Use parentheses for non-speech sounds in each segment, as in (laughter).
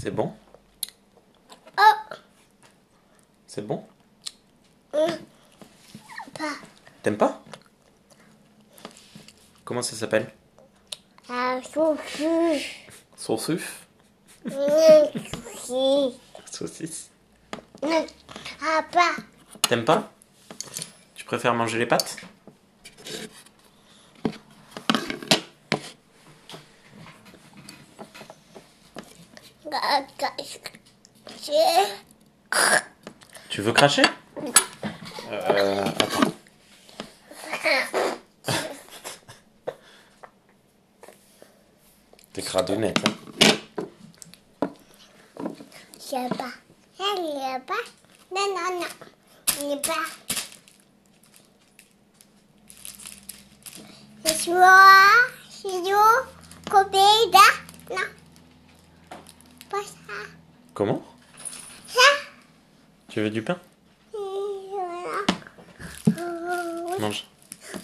C'est bon? Oh, C'est bon? Hum, pas. T'aimes pas? Comment ça s'appelle? Ah. Saucif. Saucisse? Hum, Ah, pas. T'aimes pas? Tu préfères manger les pâtes Ah, caché. Tu veux cracher? Euh. T'es cradonnette, hein? Je sais pas. Je sais pas. Non, non, non. Je sais pas. Là. Je suis là. Coupé là. Non. Comment Ça. Tu veux du pain Mange.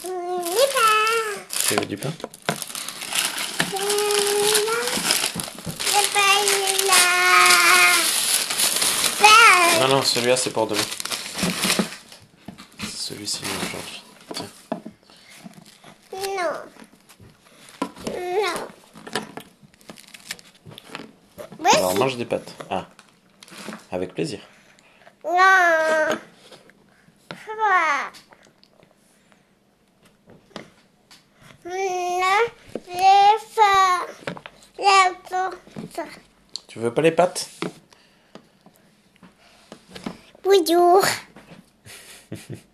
les pains. Tu veux du pain pain. Pain. Non, non, celui-là c'est pour demain. Celui-ci, Georges. Tiens. Non. Non. Alors mange des pâtes. Ah. Avec plaisir. Non. Tu veux pas les pâtes? Bonjour. (laughs)